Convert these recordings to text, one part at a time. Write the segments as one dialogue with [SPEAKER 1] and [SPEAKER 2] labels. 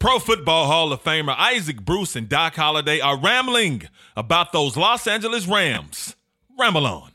[SPEAKER 1] Pro Football Hall of Famer Isaac Bruce and Doc Holliday are rambling about those Los Angeles Rams. Ramble on.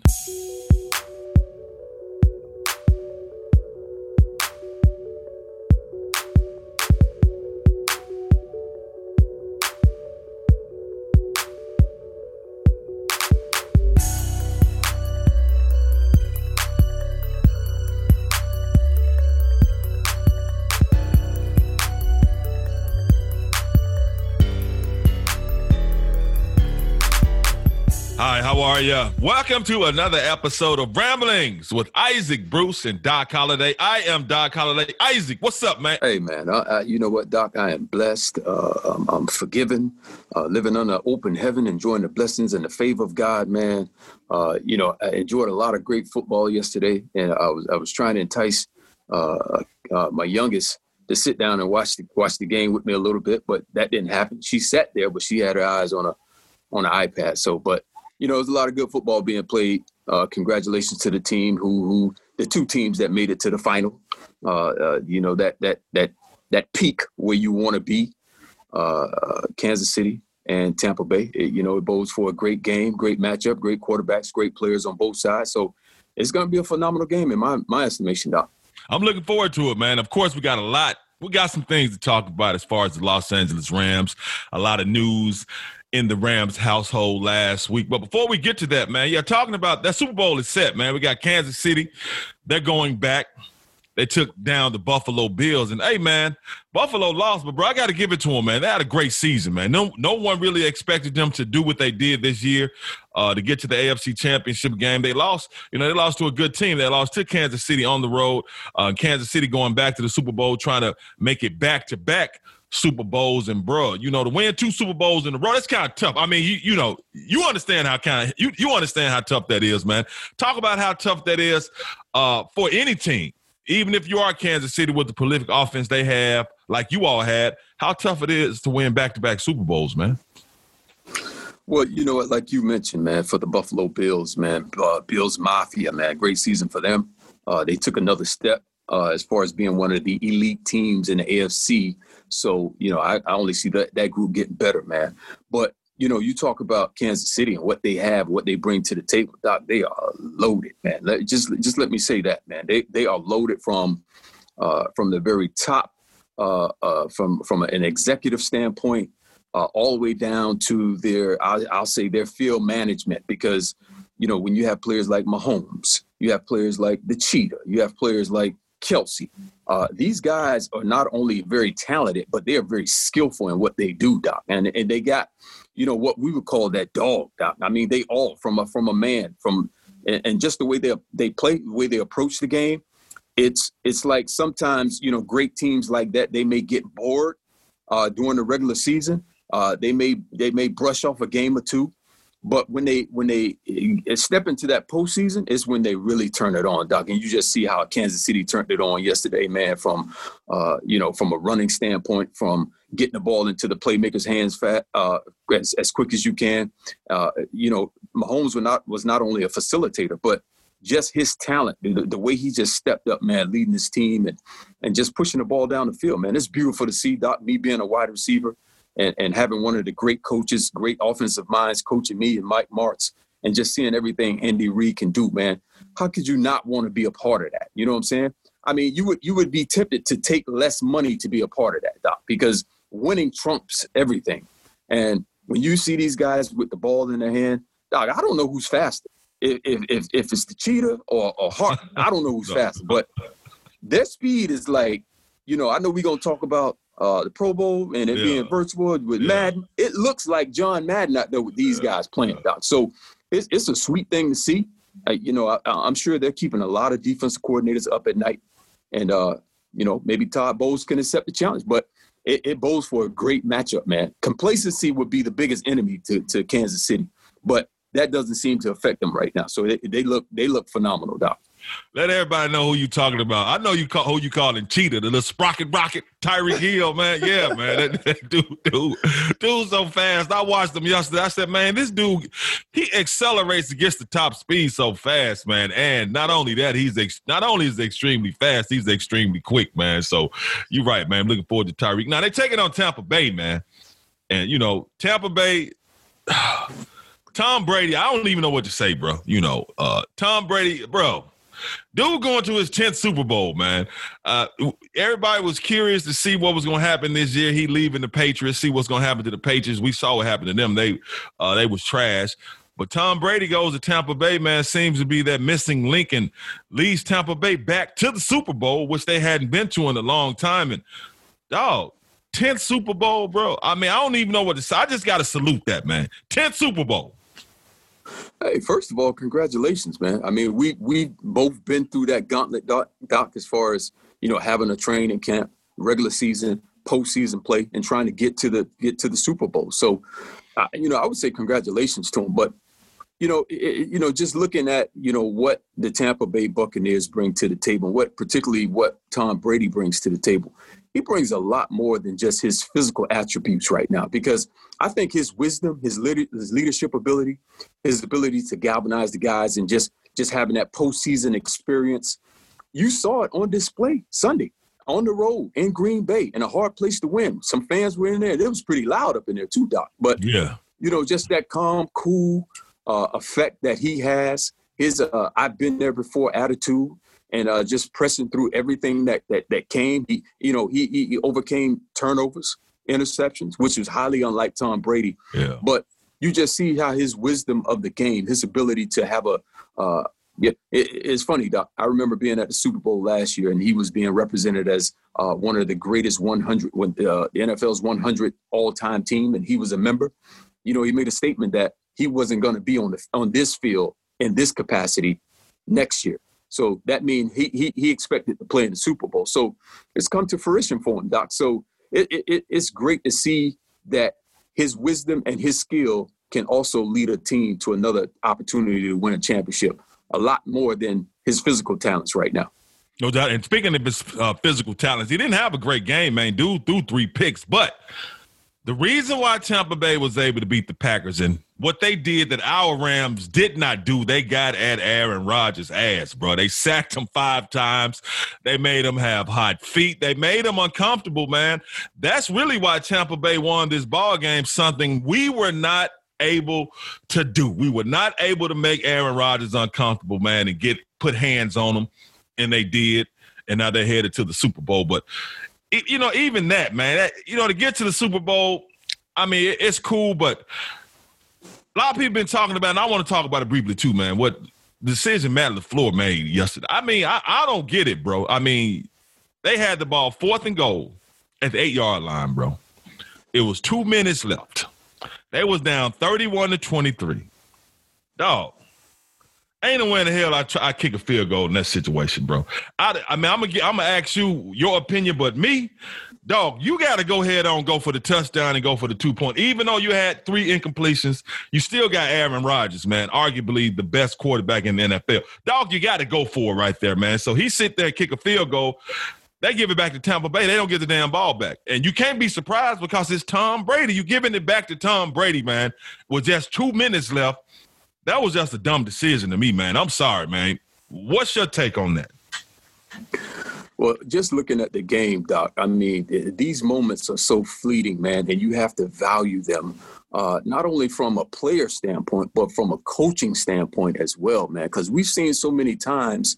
[SPEAKER 1] How are you? Welcome to another episode of Ramblings with Isaac Bruce and Doc Holliday. I am Doc Holliday. Isaac, what's up, man?
[SPEAKER 2] Hey, man. I, I, you know what, Doc? I am blessed. Uh, I'm, I'm, forgiven, uh, living under open heaven, enjoying the blessings and the favor of God, man. Uh, you know, I enjoyed a lot of great football yesterday, and I was I was trying to entice uh, uh, my youngest to sit down and watch the watch the game with me a little bit, but that didn't happen. She sat there, but she had her eyes on a on an iPad. So, but you know, there's a lot of good football being played. Uh, congratulations to the team who, who, the two teams that made it to the final. Uh, uh, you know that that that that peak where you want to be, uh, Kansas City and Tampa Bay. It, you know, it bodes for a great game, great matchup, great quarterbacks, great players on both sides. So it's going to be a phenomenal game in my my estimation, Doc.
[SPEAKER 1] I'm looking forward to it, man. Of course, we got a lot we got some things to talk about as far as the Los Angeles Rams. A lot of news in the Rams household last week. But before we get to that, man, yeah, talking about that Super Bowl is set, man. We got Kansas City. They're going back. They took down the Buffalo Bills. And hey, man, Buffalo lost, but bro, I got to give it to them, man. They had a great season, man. No, no one really expected them to do what they did this year uh, to get to the AFC Championship game. They lost, you know, they lost to a good team. They lost to Kansas City on the road. Uh, Kansas City going back to the Super Bowl, trying to make it back to back Super Bowls and bro, you know, to win two Super Bowls in a row, that's kind of tough. I mean, you you know, you understand how kind of you you understand how tough that is, man. Talk about how tough that is uh, for any team, even if you are Kansas City with the prolific offense they have, like you all had. How tough it is to win back to back Super Bowls, man.
[SPEAKER 2] Well, you know what, like you mentioned, man, for the Buffalo Bills, man, uh, Bills Mafia, man, great season for them. Uh, they took another step uh, as far as being one of the elite teams in the AFC. So, you know, I, I only see that, that group getting better, man. But, you know, you talk about Kansas City and what they have, what they bring to the table, Doc, they are loaded, man. Let, just just let me say that, man. They they are loaded from uh, from the very top, uh, uh, from from an executive standpoint, uh, all the way down to their, I'll, I'll say their field management, because you know when you have players like Mahomes, you have players like the Cheetah, you have players like Kelce. Uh, these guys are not only very talented, but they are very skillful in what they do, Doc. And and they got, you know, what we would call that dog, Doc. I mean, they all from a from a man, from and, and just the way they they play, the way they approach the game. It's it's like sometimes you know great teams like that they may get bored uh, during the regular season. Uh, they may they may brush off a game or two, but when they when they eh, step into that postseason, is when they really turn it on, Doc. And you just see how Kansas City turned it on yesterday, man. From uh, you know, from a running standpoint, from getting the ball into the playmakers' hands fat, uh, as, as quick as you can. Uh, you know, Mahomes was not was not only a facilitator, but just his talent, the, the, way he just stepped up, man, leading his team and and just pushing the ball down the field, man. It's beautiful to see, Doc. Me being a wide receiver and, and having one of the great coaches, great offensive minds coaching me and Mike Martz, and just seeing everything Andy Reid can do, man. How could you not want to be a part of that? You know what I'm saying? I mean, you would you would be tempted to take less money to be a part of that, Doc, because winning trumps everything. And when you see these guys with the ball in their hand, dog, I don't know who's faster. If if if, it's the cheetah or, or Hart, I don't know who's faster. But their speed is like, you know, I know we're gonna talk about uh, the Pro Bowl and it yeah. being virtual with yeah. Madden. It looks like John Madden out there with these yeah. guys playing. Dog. So it's it's a sweet thing to see. Uh, you know, I, I'm sure they're keeping a lot of defensive coordinators up at night, and uh, you know, maybe Todd Bowles can accept the challenge, but it, it bodes for a great matchup, man. Complacency would be the biggest enemy to, to Kansas City, but that doesn't seem to affect them right now. So they, they look they look phenomenal, Doc.
[SPEAKER 1] Let everybody know who you talking about. I know you call who you calling cheetah, the little sprocket rocket, Tyreek Hill, man. Yeah, man. That, that, dude, dude, dude, so fast. I watched him yesterday. I said, man, this dude, he accelerates against the top speed so fast, man. And not only that, he's ex- not only is extremely fast, he's extremely quick, man. So you're right, man. I'm looking forward to Tyreek. Now they taking on Tampa Bay, man. And you know, Tampa Bay. Tom Brady, I don't even know what to say, bro. You know, uh, Tom Brady, bro Dude going to his 10th Super Bowl, man. Uh, everybody was curious to see what was going to happen this year. He leaving the Patriots, see what's going to happen to the Patriots. We saw what happened to them. They uh, they was trash. But Tom Brady goes to Tampa Bay, man, seems to be that missing link and leads Tampa Bay back to the Super Bowl, which they hadn't been to in a long time. And dog, 10th Super Bowl, bro. I mean, I don't even know what to say. I just got to salute that, man. 10th Super Bowl.
[SPEAKER 2] Hey, first of all, congratulations, man. I mean, we we both been through that gauntlet, doc, doc, as far as you know, having a training camp, regular season, postseason play, and trying to get to the get to the Super Bowl. So, uh, you know, I would say congratulations to him. But you know, it, you know, just looking at you know what the Tampa Bay Buccaneers bring to the table, what particularly what Tom Brady brings to the table, he brings a lot more than just his physical attributes right now. Because I think his wisdom, his, his leadership ability, his ability to galvanize the guys, and just just having that postseason experience, you saw it on display Sunday on the road in Green Bay in a hard place to win. Some fans were in there. It was pretty loud up in there too, Doc. But yeah, you know, just that calm, cool uh, effect that he has, his uh, I've been there before attitude, and uh, just pressing through everything that that that came. He, you know, he he overcame turnovers, interceptions, which is highly unlike Tom Brady. Yeah. But you just see how his wisdom of the game, his ability to have a uh, yeah, it, it's funny, Doc. I remember being at the Super Bowl last year, and he was being represented as uh, one of the greatest 100, when uh, the NFL's 100 all-time team, and he was a member. You know, he made a statement that he wasn't going to be on the on this field in this capacity next year. So that means he, he he expected to play in the Super Bowl. So it's come to fruition for him, Doc. So it, it, it's great to see that his wisdom and his skill can also lead a team to another opportunity to win a championship. A lot more than his physical talents right now.
[SPEAKER 1] No doubt. And speaking of his uh, physical talents, he didn't have a great game, man. Dude threw three picks, but the reason why Tampa Bay was able to beat the Packers and what they did that our Rams did not do, they got at Aaron Rodgers' ass, bro. They sacked him five times. They made him have hot feet. They made him uncomfortable, man. That's really why Tampa Bay won this ball game. Something we were not able to do. We were not able to make Aaron Rodgers uncomfortable, man, and get put hands on him, and they did. And now they're headed to the Super Bowl. But you know, even that, man, that, you know, to get to the Super Bowl, I mean, it's cool, but a lot of people been talking about, and I want to talk about it briefly too, man. What decision Matt LaFleur made yesterday. I mean, I, I don't get it, bro. I mean, they had the ball fourth and goal at the eight yard line, bro. It was two minutes left. They was down 31 to 23. Dog, ain't no way in the hell I try I kick a field goal in that situation, bro. I, I mean, I'm gonna I'm gonna ask you your opinion, but me, dog, you got to go ahead on go for the touchdown and go for the two point. Even though you had three incompletions, you still got Aaron Rodgers, man, arguably the best quarterback in the NFL. Dog, you got to go for it right there, man. So he sit there kick a field goal. They give it back to Tampa Bay. They don't get the damn ball back. And you can't be surprised because it's Tom Brady. You giving it back to Tom Brady, man, with just two minutes left that was just a dumb decision to me, man. I'm sorry, man. What's your take on that?
[SPEAKER 2] Well, just looking at the game, Doc, I mean, these moments are so fleeting, man, and you have to value them, uh, not only from a player standpoint, but from a coaching standpoint as well, man, because we've seen so many times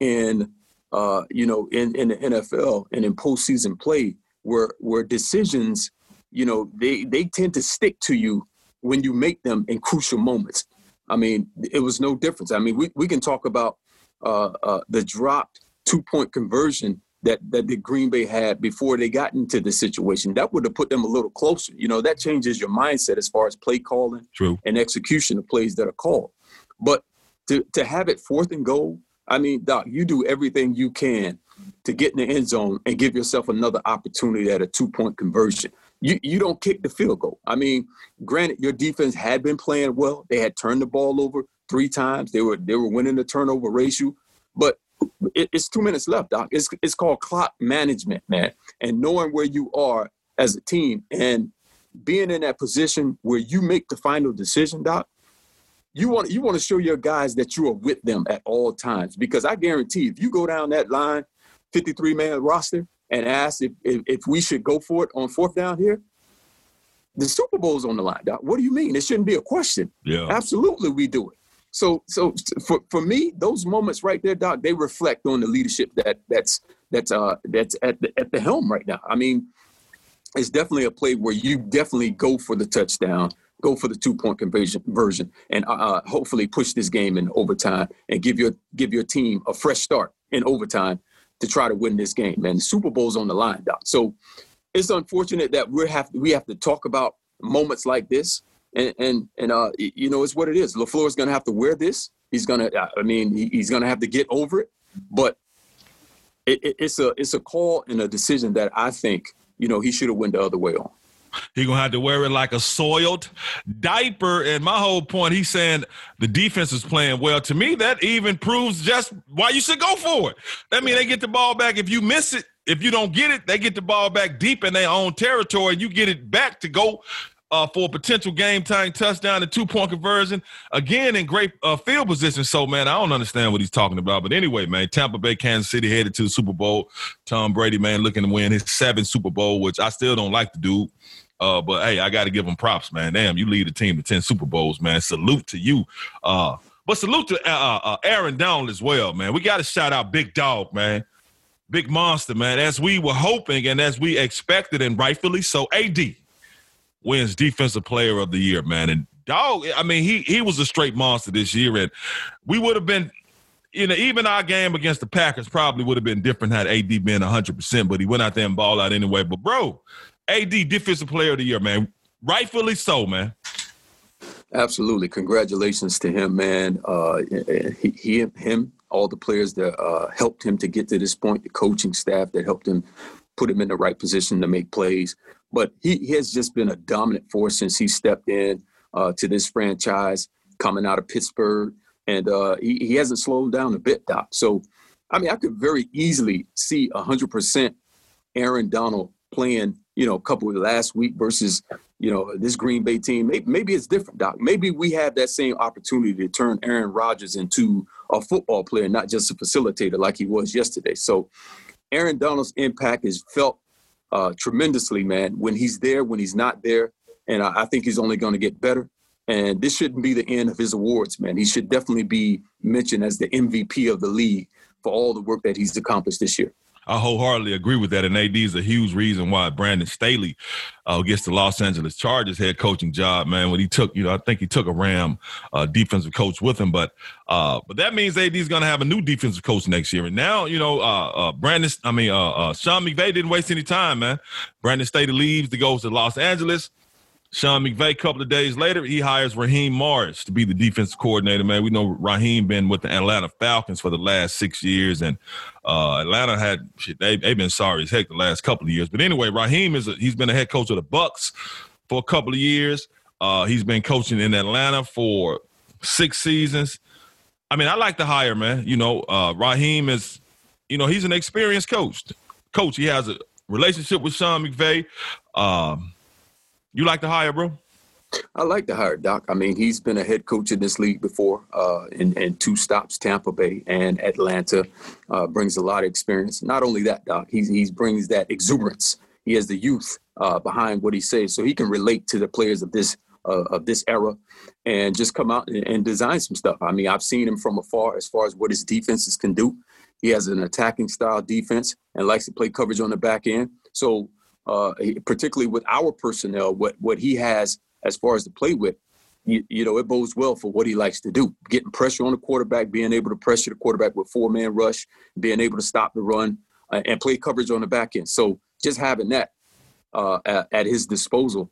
[SPEAKER 2] in, uh, you know, in, in the NFL and in postseason play where where decisions, you know, they they tend to stick to you when you make them in crucial moments. I mean, it was no difference. I mean, we, we can talk about uh, uh, the dropped two point conversion that that the Green Bay had before they got into the situation. That would have put them a little closer. You know, that changes your mindset as far as play calling
[SPEAKER 1] True.
[SPEAKER 2] and execution of plays that are called. But to to have it fourth and goal, I mean, Doc, you do everything you can to get in the end zone and give yourself another opportunity at a two point conversion. You you don't kick the field goal. I mean, granted, your defense had been playing well. They had turned the ball over three times. They were they were winning the turnover ratio, but it, it's two minutes left, Doc. It's it's called clock management, man, and knowing where you are as a team and being in that position where you make the final decision, Doc. You want you want to show your guys that you are with them at all times because I guarantee if you go down that line, 53 man roster, and ask if, if, if we should go for it on fourth down here, the Super Bowl's on the line, Doc. What do you mean? It shouldn't be a question.
[SPEAKER 1] Yeah.
[SPEAKER 2] Absolutely, we do it. So, so for, for me, those moments right there, Doc, they reflect on the leadership that that's that's uh that's at the at the helm right now. I mean, it's definitely a play where you definitely go for the touchdown, go for the two point conversion version, and uh, uh, hopefully push this game in overtime and give your give your team a fresh start in overtime to try to win this game. And Super Bowl's on the line, Doc. So it's unfortunate that we have we have to talk about moments like this and and and uh, you know, it's what it is. LaFleur is going to have to wear this. He's going to. I mean, he's going to have to get over it. But it, it, it's a it's a call and a decision that I think you know he should have went the other way on.
[SPEAKER 1] He gonna have to wear it like a soiled diaper. And my whole point, he's saying the defense is playing well. To me, that even proves just why you should go for it. I mean, they get the ball back. If you miss it, if you don't get it, they get the ball back deep in their own territory, and you get it back to go uh, for a potential game time touchdown and two point conversion. Again, in great uh, field position. So, man, I don't understand what he's talking about. But anyway, man, Tampa Bay, Kansas City headed to the Super Bowl. Tom Brady, man, looking to win his seventh Super Bowl, which I still don't like to do. Uh, but hey, I got to give him props, man. Damn, you lead the team to 10 Super Bowls, man. Salute to you. Uh, but salute to uh, uh, Aaron Donald as well, man. We got to shout out Big Dog, man. Big monster, man. As we were hoping and as we expected, and rightfully so, AD wins Defensive Player of the Year, man. And dog, I mean, he he was a straight monster this year, and we would have been. You know, even our game against the Packers probably would have been different had AD been 100%, but he went out there and balled out anyway. But, bro, AD Defensive Player of the Year, man. Rightfully so, man.
[SPEAKER 2] Absolutely. Congratulations to him, man. Uh, he, he, him, all the players that uh, helped him to get to this point, the coaching staff that helped him put him in the right position to make plays. But he, he has just been a dominant force since he stepped in uh, to this franchise coming out of Pittsburgh. And uh, he, he hasn't slowed down a bit, Doc. So, I mean, I could very easily see 100% Aaron Donald playing, you know, a couple of last week versus, you know, this Green Bay team. Maybe, maybe it's different, Doc. Maybe we have that same opportunity to turn Aaron Rodgers into a football player, not just a facilitator like he was yesterday. So, Aaron Donald's impact is felt uh, tremendously, man. When he's there, when he's not there, and I, I think he's only going to get better. And this shouldn't be the end of his awards, man. He should definitely be mentioned as the MVP of the league for all the work that he's accomplished this year.
[SPEAKER 1] I wholeheartedly agree with that. And AD is a huge reason why Brandon Staley uh, gets the Los Angeles Chargers head coaching job, man. When he took, you know, I think he took a Ram uh, defensive coach with him, but uh, but that means AD is going to have a new defensive coach next year. And now, you know, uh, uh, Brandon, I mean, uh, Sean McVay didn't waste any time, man. Brandon Staley leaves to go to Los Angeles. Sean McVay, a couple of days later, he hires Raheem Morris to be the defensive coordinator. Man, we know Raheem been with the Atlanta Falcons for the last six years, and uh, Atlanta had shit, they they've been sorry as heck the last couple of years. But anyway, Raheem is a, he's been a head coach of the Bucs for a couple of years. Uh, he's been coaching in Atlanta for six seasons. I mean, I like the hire, man. You know, uh, Raheem is, you know, he's an experienced coach. Coach, he has a relationship with Sean McVay. Um, you like the hire, bro?
[SPEAKER 2] I like the hire, Doc. I mean, he's been a head coach in this league before, uh, in, in two stops, Tampa Bay and Atlanta. Uh, brings a lot of experience. Not only that, Doc, he he brings that exuberance. He has the youth uh, behind what he says, so he can relate to the players of this uh, of this era, and just come out and, and design some stuff. I mean, I've seen him from afar as far as what his defenses can do. He has an attacking style defense and likes to play coverage on the back end. So uh, particularly with our personnel, what what he has as far as to play with, you, you, know, it bodes well for what he likes to do. Getting pressure on the quarterback, being able to pressure the quarterback with four man rush, being able to stop the run, uh, and play coverage on the back end. So just having that uh, at, at, his disposal,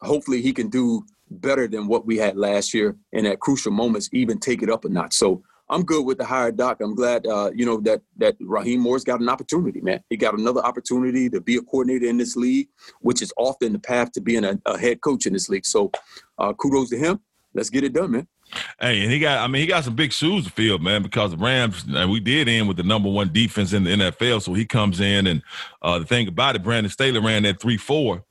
[SPEAKER 2] hopefully he can do better than what we had last year, and at crucial moments even take it up a notch. So I'm good with the hired Doc. I'm glad, uh, you know, that that Raheem Morris got an opportunity, man. He got another opportunity to be a coordinator in this league, which is often the path to being a, a head coach in this league. So, uh, kudos to him. Let's get it done, man.
[SPEAKER 1] Hey, and he got, I mean, he got some big shoes to fill, man, because the Rams, and we did end with the number one defense in the NFL. So he comes in, and uh, the thing about it, Brandon Staley ran that 3 4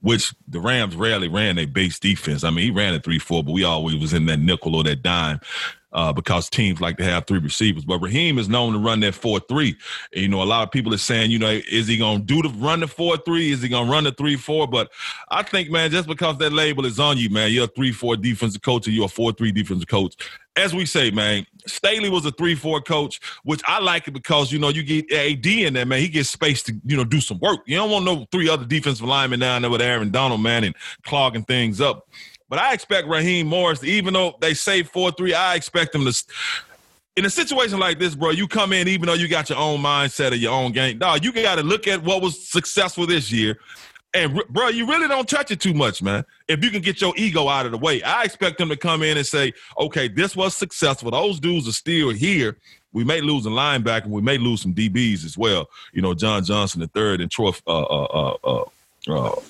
[SPEAKER 1] which the Rams rarely ran a base defense. I mean, he ran a 3 4, but we always was in that nickel or that dime uh, because teams like to have three receivers. But Raheem is known to run that 4 3. You know, a lot of people are saying, you know, is he going to do the run the 4 3? Is he going to run the 3 4? But I think, man, just because that label is on you, man, you're a 3 4 defensive coach or you're a 4 3 defensive coach. As we say, man, Staley was a 3 4 coach, which I like it because, you know, you get AD in there, man. He gets space to, you know, do some work. You don't want no three other defensive linemen down there with Aaron Donald, man, and clogging things up. But I expect Raheem Morris, even though they say 4 3, I expect him to. In a situation like this, bro, you come in even though you got your own mindset of your own game. Dog, you got to look at what was successful this year. And, bro, you really don't touch it too much, man. If you can get your ego out of the way, I expect them to come in and say, okay, this was successful. Those dudes are still here. We may lose a linebacker. We may lose some DBs as well. You know, John Johnson the third and Troy uh, uh, uh, uh, uh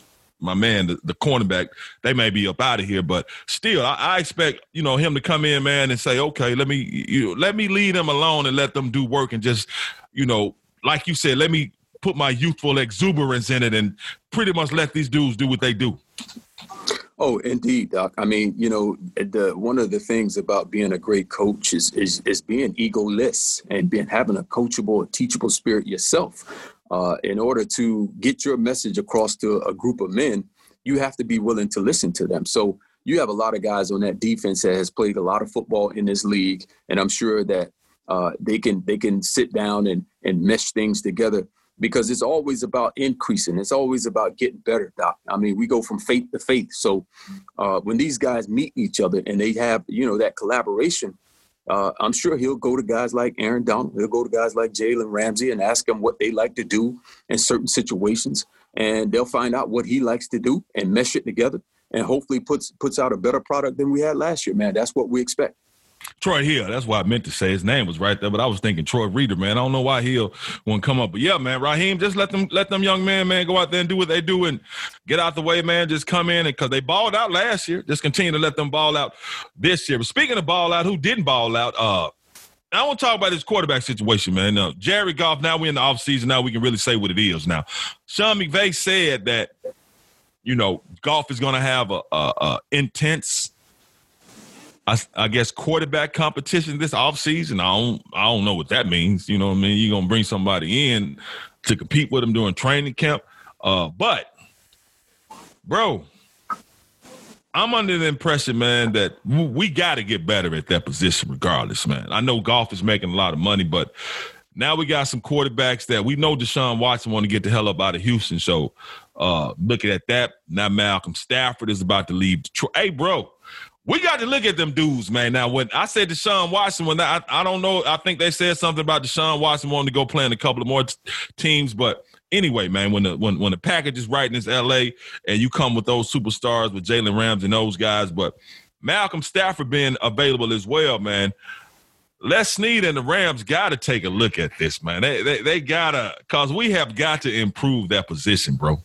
[SPEAKER 1] my man, the, the cornerback, they may be up out of here, but still, I, I, expect you know him to come in, man, and say, okay, let me you let me leave them alone and let them do work and just you know, like you said, let me put my youthful exuberance in it and pretty much let these dudes do what they do.
[SPEAKER 2] Oh, indeed, Doc. I mean, you know, the one of the things about being a great coach is is, is being egoless and being having a coachable, teachable spirit yourself uh, in order to get your message across to a group of men, you have to be willing to listen to them. So you have a lot of guys on that defense that has played a lot of football in this league, and I'm sure that uh, they can they can sit down and and mesh things together because it's always about increasing. It's always about getting better, Doc. I mean, we go from faith to faith. So uh, when these guys meet each other and they have you know that collaboration, uh, I'm sure he'll go to guys like Aaron Donald. He'll go to guys like Jalen Ramsey and ask them what they like to do in certain situations, and they'll find out what he likes to do and mesh it together, and hopefully puts puts out a better product than we had last year. Man, that's what we expect.
[SPEAKER 1] Troy Hill. That's why I meant to say. His name was right there, but I was thinking Troy Reeder, man. I don't know why Hill won't come up. But yeah, man, Raheem, just let them let them young men, man, go out there and do what they do and get out the way, man. Just come in and because they balled out last year. Just continue to let them ball out this year. But speaking of ball out, who didn't ball out? Uh I want to talk about this quarterback situation, man. Uh, Jared Goff, now we're in the offseason. Now we can really say what it is now. Sean McVay said that, you know, Goff is going to have a, a, a intense I, I, guess quarterback competition this offseason. I don't I don't know what that means. You know what I mean? You're gonna bring somebody in to compete with them during training camp. Uh, but bro, I'm under the impression, man, that we got to get better at that position, regardless, man. I know Goff is making a lot of money, but now we got some quarterbacks that we know Deshaun Watson want to get the hell up out of Houston. So, uh, looking at that, now Malcolm Stafford is about to leave Detroit. Hey, bro, we got to look at them dudes, man. Now, when I said Deshaun Watson, when I, I don't know, I think they said something about Deshaun Watson wanting to go play in a couple of more t- teams. But anyway, man, when the when when the package is right in this LA and you come with those superstars with Jalen Rams and those guys, but Malcolm Stafford being available as well, man. Les Snead and the Rams got to take a look at this, man. They they, they gotta, cause we have got to improve that position, bro.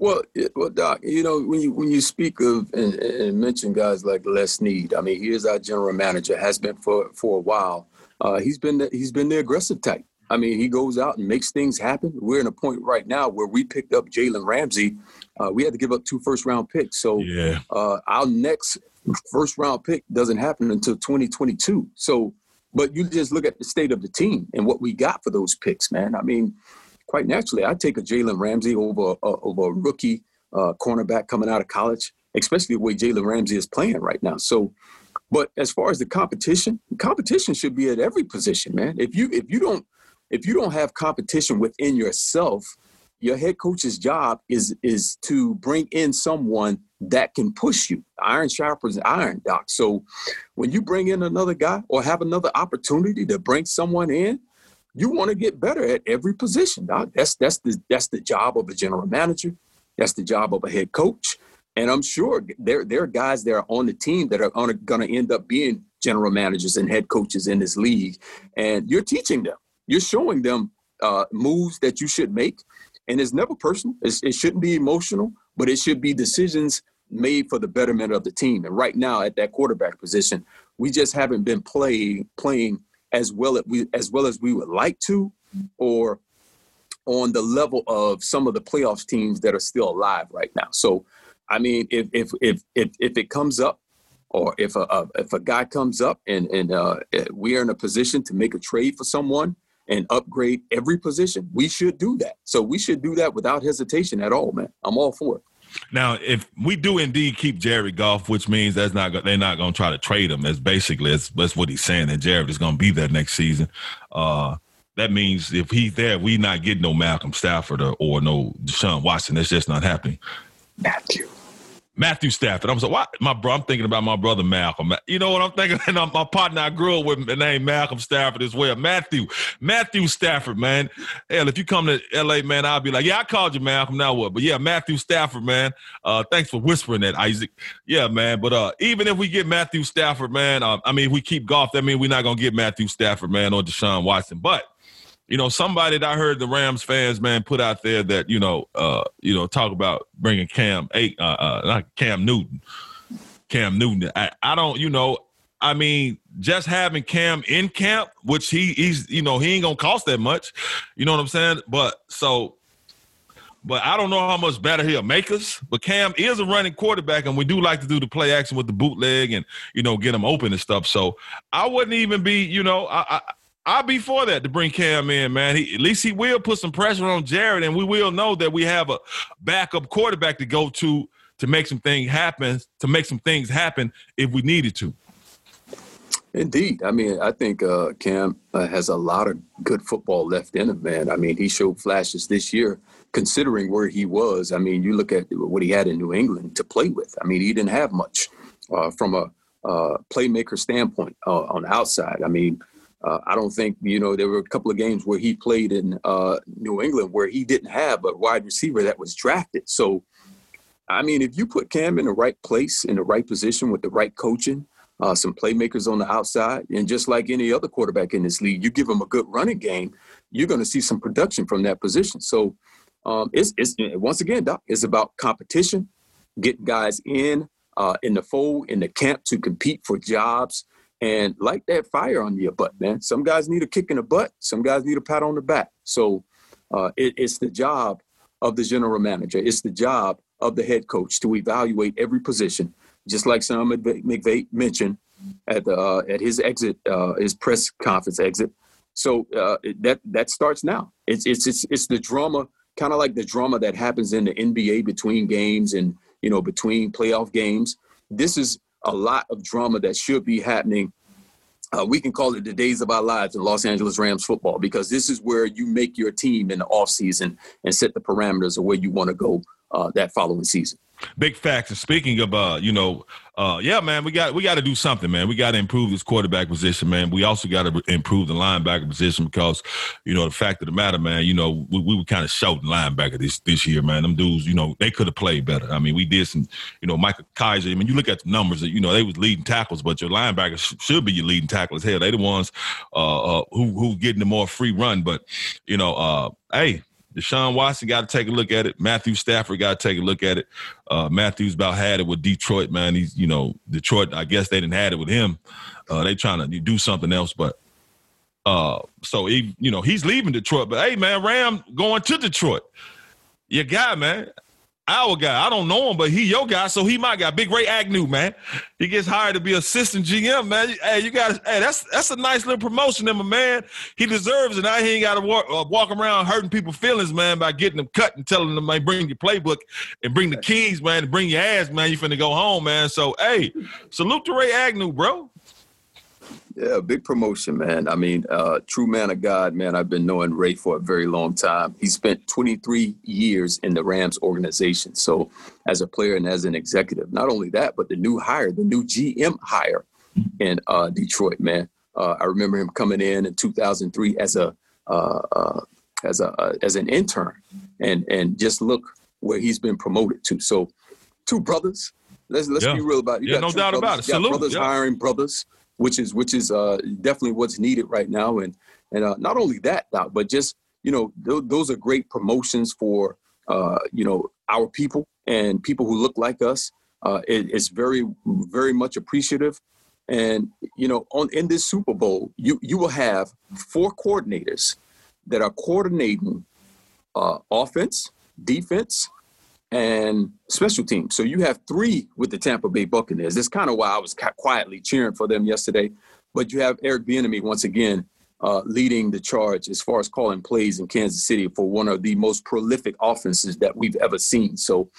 [SPEAKER 2] Well, well, Doc, you know when you when you speak of and, and mention guys like Les Snead, I mean he is our general manager, has been for for a while. Uh, he's been the, he's been the aggressive type. I mean he goes out and makes things happen. We're in a point right now where we picked up Jalen Ramsey. Uh, we had to give up two first round picks, so
[SPEAKER 1] yeah.
[SPEAKER 2] uh, our next first round pick doesn't happen until 2022. So, but you just look at the state of the team and what we got for those picks, man. I mean quite naturally, I'd take a Jalen Ramsey over uh, over a rookie uh, cornerback coming out of college, especially the way Jalen Ramsey is playing right now. So, but as far as the competition, competition should be at every position, man. If you if you don't if you don't have competition within yourself, your head coach's job is is to bring in someone that can push you. Iron sharpens iron, doc. So when you bring in another guy or have another opportunity to bring someone in, you want to get better at every position, doc. That's that's the that's the job of a general manager. That's the job of a head coach. And I'm sure there, there are guys that are on the team that are going to end up being general managers and head coaches in this league. And you're teaching them, you're showing them uh, moves that you should make. And it's never personal, it's, it shouldn't be emotional, but it should be decisions made for the betterment of the team. And right now, at that quarterback position, we just haven't been playing playing as well as we as well as we would like to, or on the level of some of the playoffs teams that are still alive right now. So I mean, if if if if, if it comes up, or if a, if a guy comes up and and uh, we are in a position to make a trade for someone and upgrade every position, we should do that. So we should do that without hesitation at all, man. I'm all for it.
[SPEAKER 1] Now, if we do indeed keep Jared Goff, which means that's not they're not going to try to trade him. That's basically that's, that's what he's saying that Jared is going to be there next season. Uh, that means if he's there, we not getting no Malcolm Stafford or, or no Deshaun Watson. That's just not happening.
[SPEAKER 2] Matthew.
[SPEAKER 1] Matthew Stafford. I'm so why my bro. I'm thinking about my brother Malcolm. You know what I'm thinking? And my partner I grew up with the name Malcolm Stafford as well. Matthew, Matthew Stafford, man. Hell, if you come to L.A., man, I'll be like, yeah, I called you Malcolm. Now what? But yeah, Matthew Stafford, man. Uh, thanks for whispering that, Isaac. Yeah, man. But uh, even if we get Matthew Stafford, man, uh, I mean, if we keep Goff. That means we're not gonna get Matthew Stafford, man, or Deshaun Watson. But you know, somebody that I heard the Rams fans, man, put out there that, you know, uh, you know, talk about bringing Cam, eight, uh, uh, not Cam Newton, Cam Newton. I, I don't, you know, I mean, just having Cam in camp, which he he's, you know, he ain't gonna cost that much. You know what I'm saying? But so, but I don't know how much better he'll make us. But Cam is a running quarterback, and we do like to do the play action with the bootleg and you know get him open and stuff. So I wouldn't even be, you know, I, I I'll be for that to bring Cam in, man. He, at least he will put some pressure on Jared, and we will know that we have a backup quarterback to go to to make some things happen, to make some things happen if we needed to.
[SPEAKER 2] Indeed. I mean, I think uh, Cam uh, has a lot of good football left in him, man. I mean, he showed flashes this year, considering where he was. I mean, you look at what he had in New England to play with. I mean, he didn't have much uh, from a uh, playmaker standpoint uh, on the outside. I mean, uh, I don't think you know there were a couple of games where he played in uh, New England where he didn't have a wide receiver that was drafted. So, I mean, if you put Cam in the right place, in the right position with the right coaching, uh, some playmakers on the outside, and just like any other quarterback in this league, you give him a good running game, you're going to see some production from that position. So, um, it's, it's once again, Doc, it's about competition, getting guys in uh, in the fold in the camp to compete for jobs and light that fire on your butt, man. Some guys need a kick in the butt. Some guys need a pat on the back. So uh, it, it's the job of the general manager. It's the job of the head coach to evaluate every position, just like Sean McVay mentioned at the uh, at his exit, uh, his press conference exit. So uh, that that starts now. It's it's it's it's the drama, kind of like the drama that happens in the NBA between games and you know between playoff games. This is a lot of drama that should be happening. Uh, we can call it the days of our lives in Los Angeles Rams football because this is where you make your team in the offseason and set the parameters of where you want to go uh, that following season.
[SPEAKER 1] Big facts. And speaking of, uh, you know, uh, yeah, man, we got we got to do something, man. We got to improve this quarterback position, man. We also got to improve the linebacker position because, you know, the fact of the matter, man, you know, we, we were kind of shouting linebacker this this year, man. Them dudes, you know, they could have played better. I mean, we did some, you know, Micah Kiser. I mean, you look at the numbers, you know, they was leading tackles, but your linebackers sh- should be your leading tackles. Hell, they the ones uh, uh, who who getting the more free run. But you know, uh, hey, Deshaun Watson got to take a look at it. Matthew Stafford got to take a look at it. Uh, Matthews about had it with Detroit, man. He's, you know, Detroit, I guess they didn't had it with him. Uh, they trying to do something else, but uh, so he, you know, he's leaving Detroit. But hey, man, Ram going to Detroit. Your guy, man our guy. I don't know him, but he your guy, so he my guy. Big Ray Agnew, man. He gets hired to be assistant GM, man. Hey, you got hey, that's that's a nice little promotion, him, man. He deserves it. Now he ain't got to walk, uh, walk around hurting people's feelings, man, by getting them cut and telling them, man, bring your playbook and bring the keys, man, and bring your ass, man. You finna go home, man. So hey, salute to Ray Agnew, bro.
[SPEAKER 2] Yeah, big promotion, man. I mean, uh, true man of God, man. I've been knowing Ray for a very long time. He spent 23 years in the Rams organization. So, as a player and as an executive, not only that, but the new hire, the new GM hire in uh, Detroit, man. Uh, I remember him coming in in 2003 as a uh, uh, as a uh, as an intern, and and just look where he's been promoted to. So, two brothers. Let's let's
[SPEAKER 1] yeah.
[SPEAKER 2] be real about it.
[SPEAKER 1] You yeah, no doubt
[SPEAKER 2] brothers.
[SPEAKER 1] about it. Salute.
[SPEAKER 2] brothers
[SPEAKER 1] yeah.
[SPEAKER 2] hiring brothers which is which is uh, definitely what's needed right now. And and uh, not only that, Doc, but just you know th- those are great promotions for uh, you know our people and people who look like us. Uh, it, it's very very much appreciative. And you know, on in this Super Bowl, you you will have four coordinators that are coordinating uh, offense, defense, and special teams. So you have three with the Tampa Bay Buccaneers. That's kind of why I was quietly cheering for them yesterday. But you have Eric Bieniemy once again uh, leading the charge as far as calling plays in Kansas City for one of the most prolific offenses that we've ever seen. So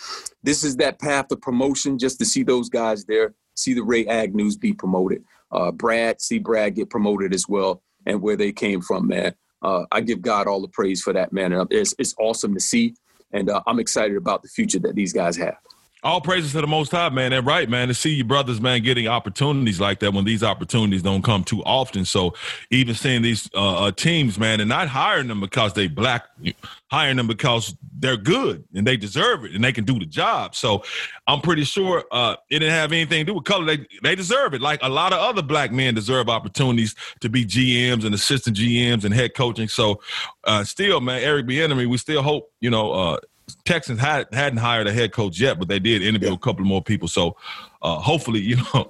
[SPEAKER 2] this is that path of promotion. Just to see those guys there, see the Ray Agnews be promoted, uh, Brad, see Brad get promoted as well, and where they came from, man. Uh, I give God all the praise for that, man. It's, it's awesome to see and uh, I'm excited about the future that these guys have.
[SPEAKER 1] All praises to the Most High, man. And right, man, to see your brothers, man, getting opportunities like that when these opportunities don't come too often. So even seeing these uh, uh, teams, man, and not hiring them because they black, hiring them because they're good and they deserve it and they can do the job. So I'm pretty sure uh, it didn't have anything to do with color. They they deserve it. Like a lot of other black men deserve opportunities to be GMs and assistant GMs and head coaching. So uh, still, man, Eric Bieniemy, we still hope you know uh, Texans had hadn't hired a head coach yet, but they did interview yeah. a couple more people. So uh, hopefully, you know,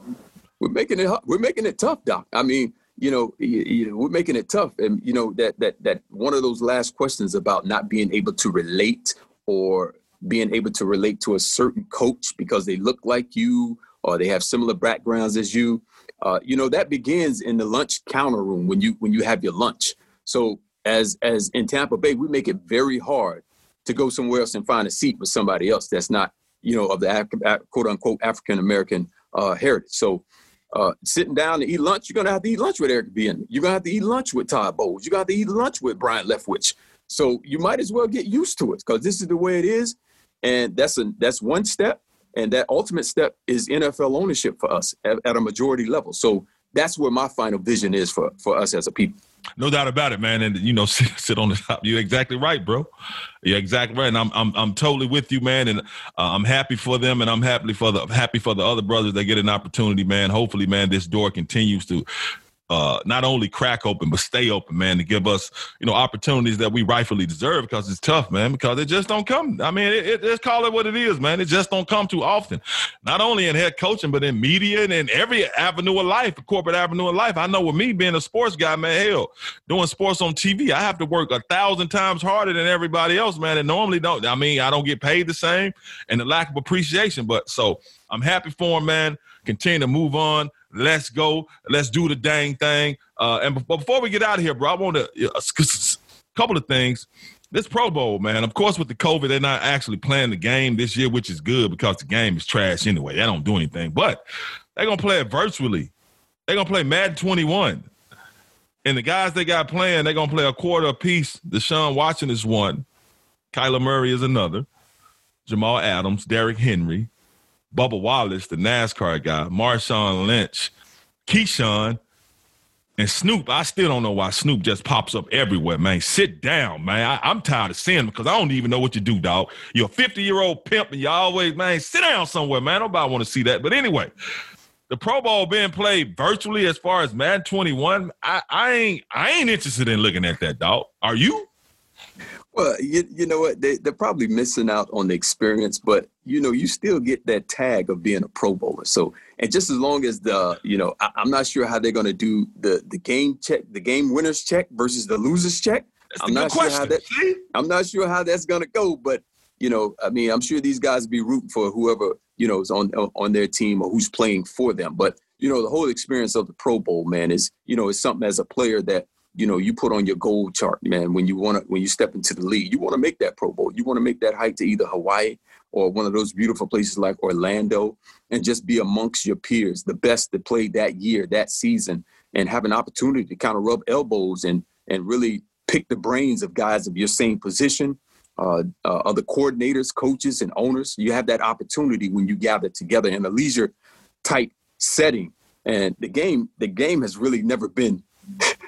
[SPEAKER 2] we're making it we're making it tough, Doc. I mean, you know, you, you, we're making it tough, and you know that that that one of those last questions about not being able to relate or being able to relate to a certain coach because they look like you or they have similar backgrounds as you. Uh, you know that begins in the lunch counter room when you when you have your lunch. So as as in Tampa Bay, we make it very hard to go somewhere else and find a seat with somebody else that's not, you know, of the quote unquote African American uh, heritage. So uh, sitting down to eat lunch, you're gonna have to eat lunch with Eric Bieniemy. You're gonna have to eat lunch with Todd Bowles. You got to eat lunch with Byron Leftwich. So you might as well get used to it because this is the way it is, and that's a that's one step. And that ultimate step is NFL ownership for us at, at a majority level. So that's where my final vision is for for us as a people.
[SPEAKER 1] No doubt about it, man. And you know, sit, sit, on the top. You're exactly right, bro. You're exactly right. And I'm I'm I'm totally with you, man. And uh, I'm happy for them, and I'm happy for the happy for the other brothers that get an opportunity, man. Hopefully, man, this door continues to uh, not only crack open but stay open, man, to give us you know opportunities that we rightfully deserve because it's tough, man. Because it just don't come. I mean, it, it, let's call it what it is, man. It just don't come too often. Not only in head coaching, but in media and in every avenue of life, corporate avenue of life. I know with me being a sports guy, man, hell, doing sports on TV, I have to work a thousand times harder than everybody else, man. And normally don't. I mean, I don't get paid the same, and the lack of appreciation. But so I'm happy for him, man. Continue to move on. Let's go. Let's do the dang thing. Uh, and before we get out of here, bro, I want to a couple of things. This Pro Bowl, man. Of course, with the COVID, they're not actually playing the game this year, which is good because the game is trash anyway. They don't do anything, but they're gonna play it virtually. They're gonna play Madden 21, and the guys they got playing, they're gonna play a quarter apiece. Deshaun Watson is one. Kyler Murray is another. Jamal Adams, Derrick Henry, Bubba Wallace, the NASCAR guy, Marshawn Lynch, Keyshawn, and Snoop. I still don't know why Snoop just pops up everywhere, man. Sit down, man. I, am tired of seeing him because I don't even know what you do, dog. You're a 50 year old pimp, and you always, man, sit down somewhere, man. Nobody want to see that. But anyway, the Pro Bowl being played virtually as far as Madden 21, I, I ain't I ain't interested in looking at that, dog. Are you?
[SPEAKER 2] Well, you, you know what? They, they're probably missing out on the experience, but you know, you still get that tag of being a Pro Bowler. So, and just as long as the, you know, I, am not sure how they're going to do the the game check, the game winners check versus the losers check.
[SPEAKER 1] That's
[SPEAKER 2] I'm not
[SPEAKER 1] question.
[SPEAKER 2] sure how that. I'm not sure how that's going to go, but you know, I mean, I'm sure these guys be rooting for whoever you know is on on their team or who's playing for them. But you know, the whole experience of the Pro Bowl, man, is you know, is something as a player that you know you put on your goal chart man when you want to when you step into the league you want to make that pro bowl you want to make that hike to either hawaii or one of those beautiful places like orlando and just be amongst your peers the best that played that year that season and have an opportunity to kind of rub elbows and and really pick the brains of guys of your same position, uh, uh, other coordinators, coaches, and owners. You have that opportunity when you gather together in a leisure type setting. And the game, the game has really never been,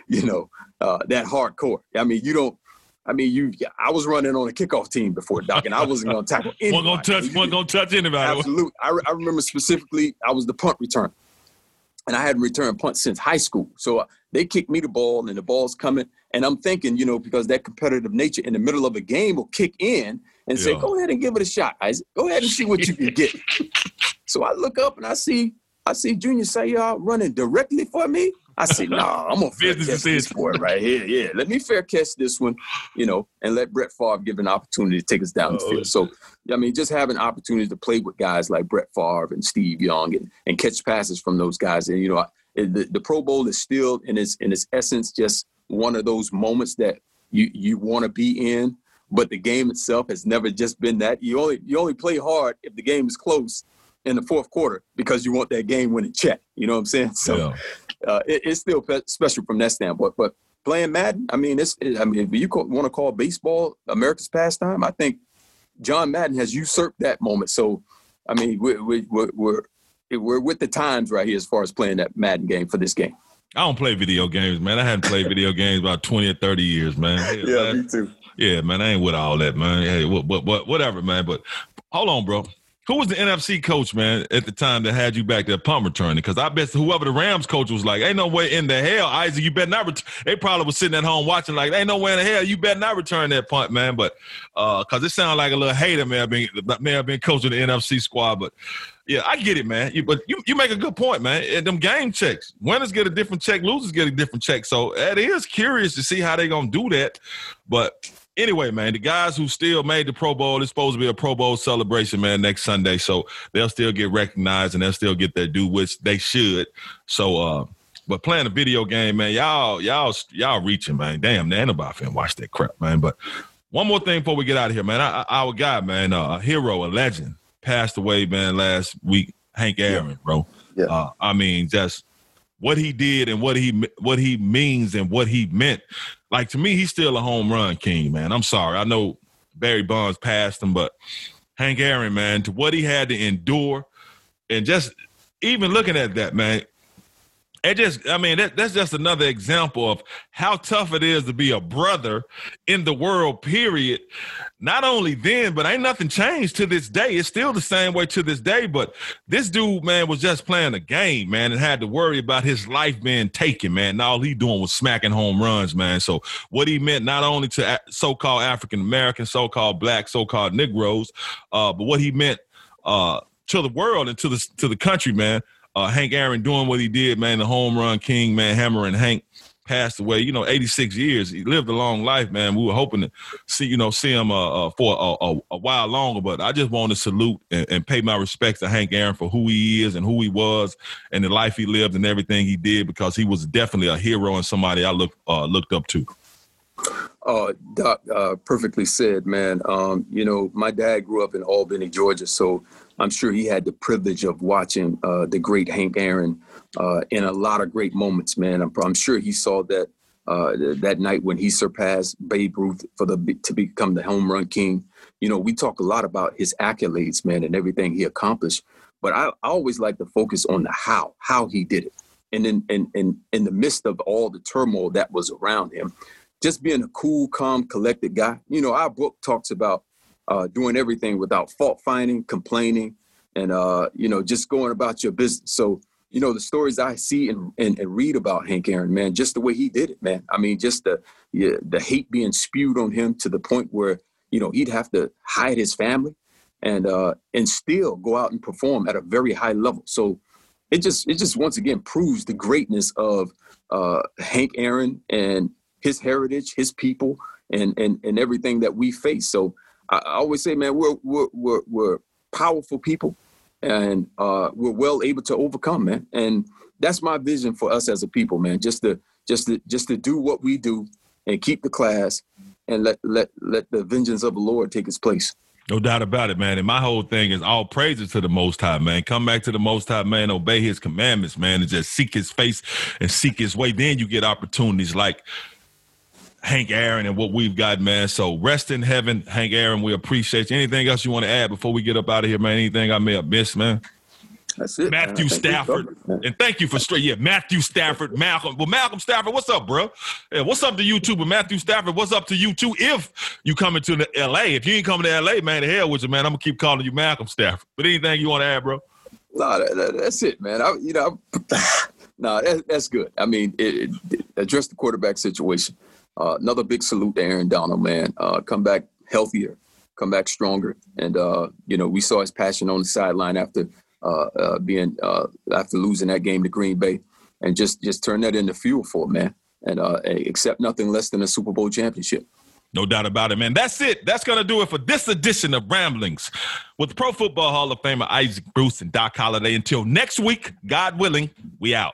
[SPEAKER 2] you know, uh, that hardcore. I mean, you don't. I mean, you. I was running on a kickoff team before, Doc, and I wasn't going to tackle
[SPEAKER 1] anybody. One gonna touch. One gonna touch anybody.
[SPEAKER 2] Absolutely. I, I remember specifically, I was the punt return, and I hadn't returned punt since high school. So uh, they kicked me the ball, and the ball's coming, and I'm thinking, you know, because that competitive nature in the middle of a game will kick in and yeah. say, "Go ahead and give it a shot, Isaac. Go ahead and see what you can get." so I look up and I see I see Junior Seau running directly for me. I said, no, nah, I'm gonna fair catch this boy right here. Yeah, let me fair catch this one, you know, and let Brett Favre give an opportunity to take us down the oh, field. So, I mean, just having opportunities to play with guys like Brett Favre and Steve Young and, and catch passes from those guys. And, you know, the, the Pro Bowl is still in its, in its essence just one of those moments that you, you want to be in. But the game itself has never just been that. You only you only play hard if the game is close in the fourth quarter because you want that game winning check. You know what I'm saying? So yeah uh, it, it's still special from that standpoint. But playing Madden, I mean, it's it, I mean, if you want to call baseball America's pastime, I think John Madden has usurped that moment. So, I mean, we're we're we're, we're with the times right here as far as playing that Madden game for this game.
[SPEAKER 1] I don't play video games, man. I haven't played video games about twenty or thirty years, man.
[SPEAKER 2] Yeah, yeah me too.
[SPEAKER 1] Yeah, man, I ain't with all that, man. Hey, what, what, what, whatever, man. But hold on, bro. Who was the NFC coach, man, at the time that had you back there punt returning? Because I bet whoever the Rams coach was like, ain't no way in the hell, Isaac, you better not. Ret-. They probably was sitting at home watching like, ain't no way in the hell, you better not return that punt, man. But because uh, it sounded like a little hater may have been may have been coaching the NFC squad, but yeah, I get it, man. You, but you, you make a good point, man. And them game checks, winners get a different check, losers get a different check. So it is curious to see how they gonna do that, but anyway, man, the guys who still made the Pro Bowl, it's supposed to be a Pro Bowl celebration, man, next Sunday. So they'll still get recognized and they'll still get their due, which they should. So, uh, but playing a video game, man, y'all, y'all, y'all reaching, man. Damn, man, nobody finna watch that crap, man. But one more thing before we get out of here, man. I, I, our guy, man, uh, a hero, a legend, passed away, man, last week. Hank Aaron, yeah. bro. Yeah. Uh, I mean, just what he did and what he what he means and what he meant. Like to me, he's still a home run king, man. I'm sorry. I know Barry Bonds passed him, but Hank Aaron, man, to what he had to endure, and just even looking at that, man, it just, I mean, that, that's just another example of how tough it is to be a brother in the world, period. Not only then, but ain't nothing changed to this day. It's still the same way to this day. But this dude, man, was just playing a game, man, and had to worry about his life being taken, man. And all he doing was smacking home runs, man. So what he meant not only to so-called African American, so-called black, so-called Negroes, uh, but what he meant uh, to the world and to the to the country, man uh, Hank Aaron doing what he did, man, the home run king, man, Hammerin' Hank passed away. You know, 86 years. He lived a long life, man. We were hoping to see, you know, see him uh, uh, for a, a, a, while longer. But I just want to salute and, and, pay my respects to Hank Aaron for who he is and who he was and the life he lived and everything he did because he was definitely a hero and somebody I look uh, looked up to.
[SPEAKER 2] Uh, Doc, uh, perfectly said, man. Um, you know, my dad grew up in Albany, Georgia, so I'm sure he had the privilege of watching uh, the great Hank Aaron uh, in a lot of great moments, man. I'm, I'm sure he saw that uh, that night when he surpassed Babe Ruth for the to become the home run king. You know, we talk a lot about his accolades, man, and everything he accomplished. But I, I always like to focus on the how, how he did it, and in, in in in the midst of all the turmoil that was around him, just being a cool, calm, collected guy. You know, our book talks about uh, doing everything without fault finding, complaining, and uh, you know, just going about your business. So, you know, the stories I see and, and, and, read about Hank Aaron, man, just the way he did it, man. I mean, just the the hate being spewed on him to the point where you know he'd have to hide his family and uh, and still go out and perform at a very high level. So it just it just once again proves the greatness of uh, Hank Aaron and his heritage, his people, and and and everything that we face. So I, always say, man, we're we're we're, we're powerful people, and uh, we're well able to overcome, man. And that's my vision for us as a people, man. Just to just to just to do what we do and keep the class, and let let let the vengeance of the Lord take its place.
[SPEAKER 1] No doubt about it, man. And my whole thing is all praises to the Most High, man. Come back to the Most High, man. Obey His commandments, man, and just seek His face and seek His way. Then you get opportunities like Hank Aaron and what we've got, man. So rest in heaven, Hank Aaron. We appreciate you. Anything else you want to add before we get up out of here, man? Anything I may have missed, man?
[SPEAKER 2] That's it.
[SPEAKER 1] Matthew Stafford. and thank you for straight. Yeah, Matthew Stafford, Malcolm. Well, Malcolm Stafford, what's up, bro? Yeah, what's up to you too? But Matthew Stafford, what's up to you too? If you coming to the LA, if you ain't coming to LA, man, the hell with you, man. I'm gonna keep calling you Malcolm Stafford. But anything you want to add, bro?
[SPEAKER 2] No, that, that, that's it, man. I, you know, no, that, that's good. I mean, it, it, address the quarterback situation. Uh, another big salute to Aaron Donald, man. Uh, come back healthier, come back stronger, and uh, you know we saw his passion on the sideline after uh, uh, being after losing that game to Green Bay, and just just turn that into fuel for him, man, and accept nothing less than a Super Bowl championship.
[SPEAKER 1] No doubt about it, man. That's it. That's going to do it for this edition of Ramblings with Pro Football Hall of Famer Isaac Bruce and Doc Holliday. Until next week, God willing, we out.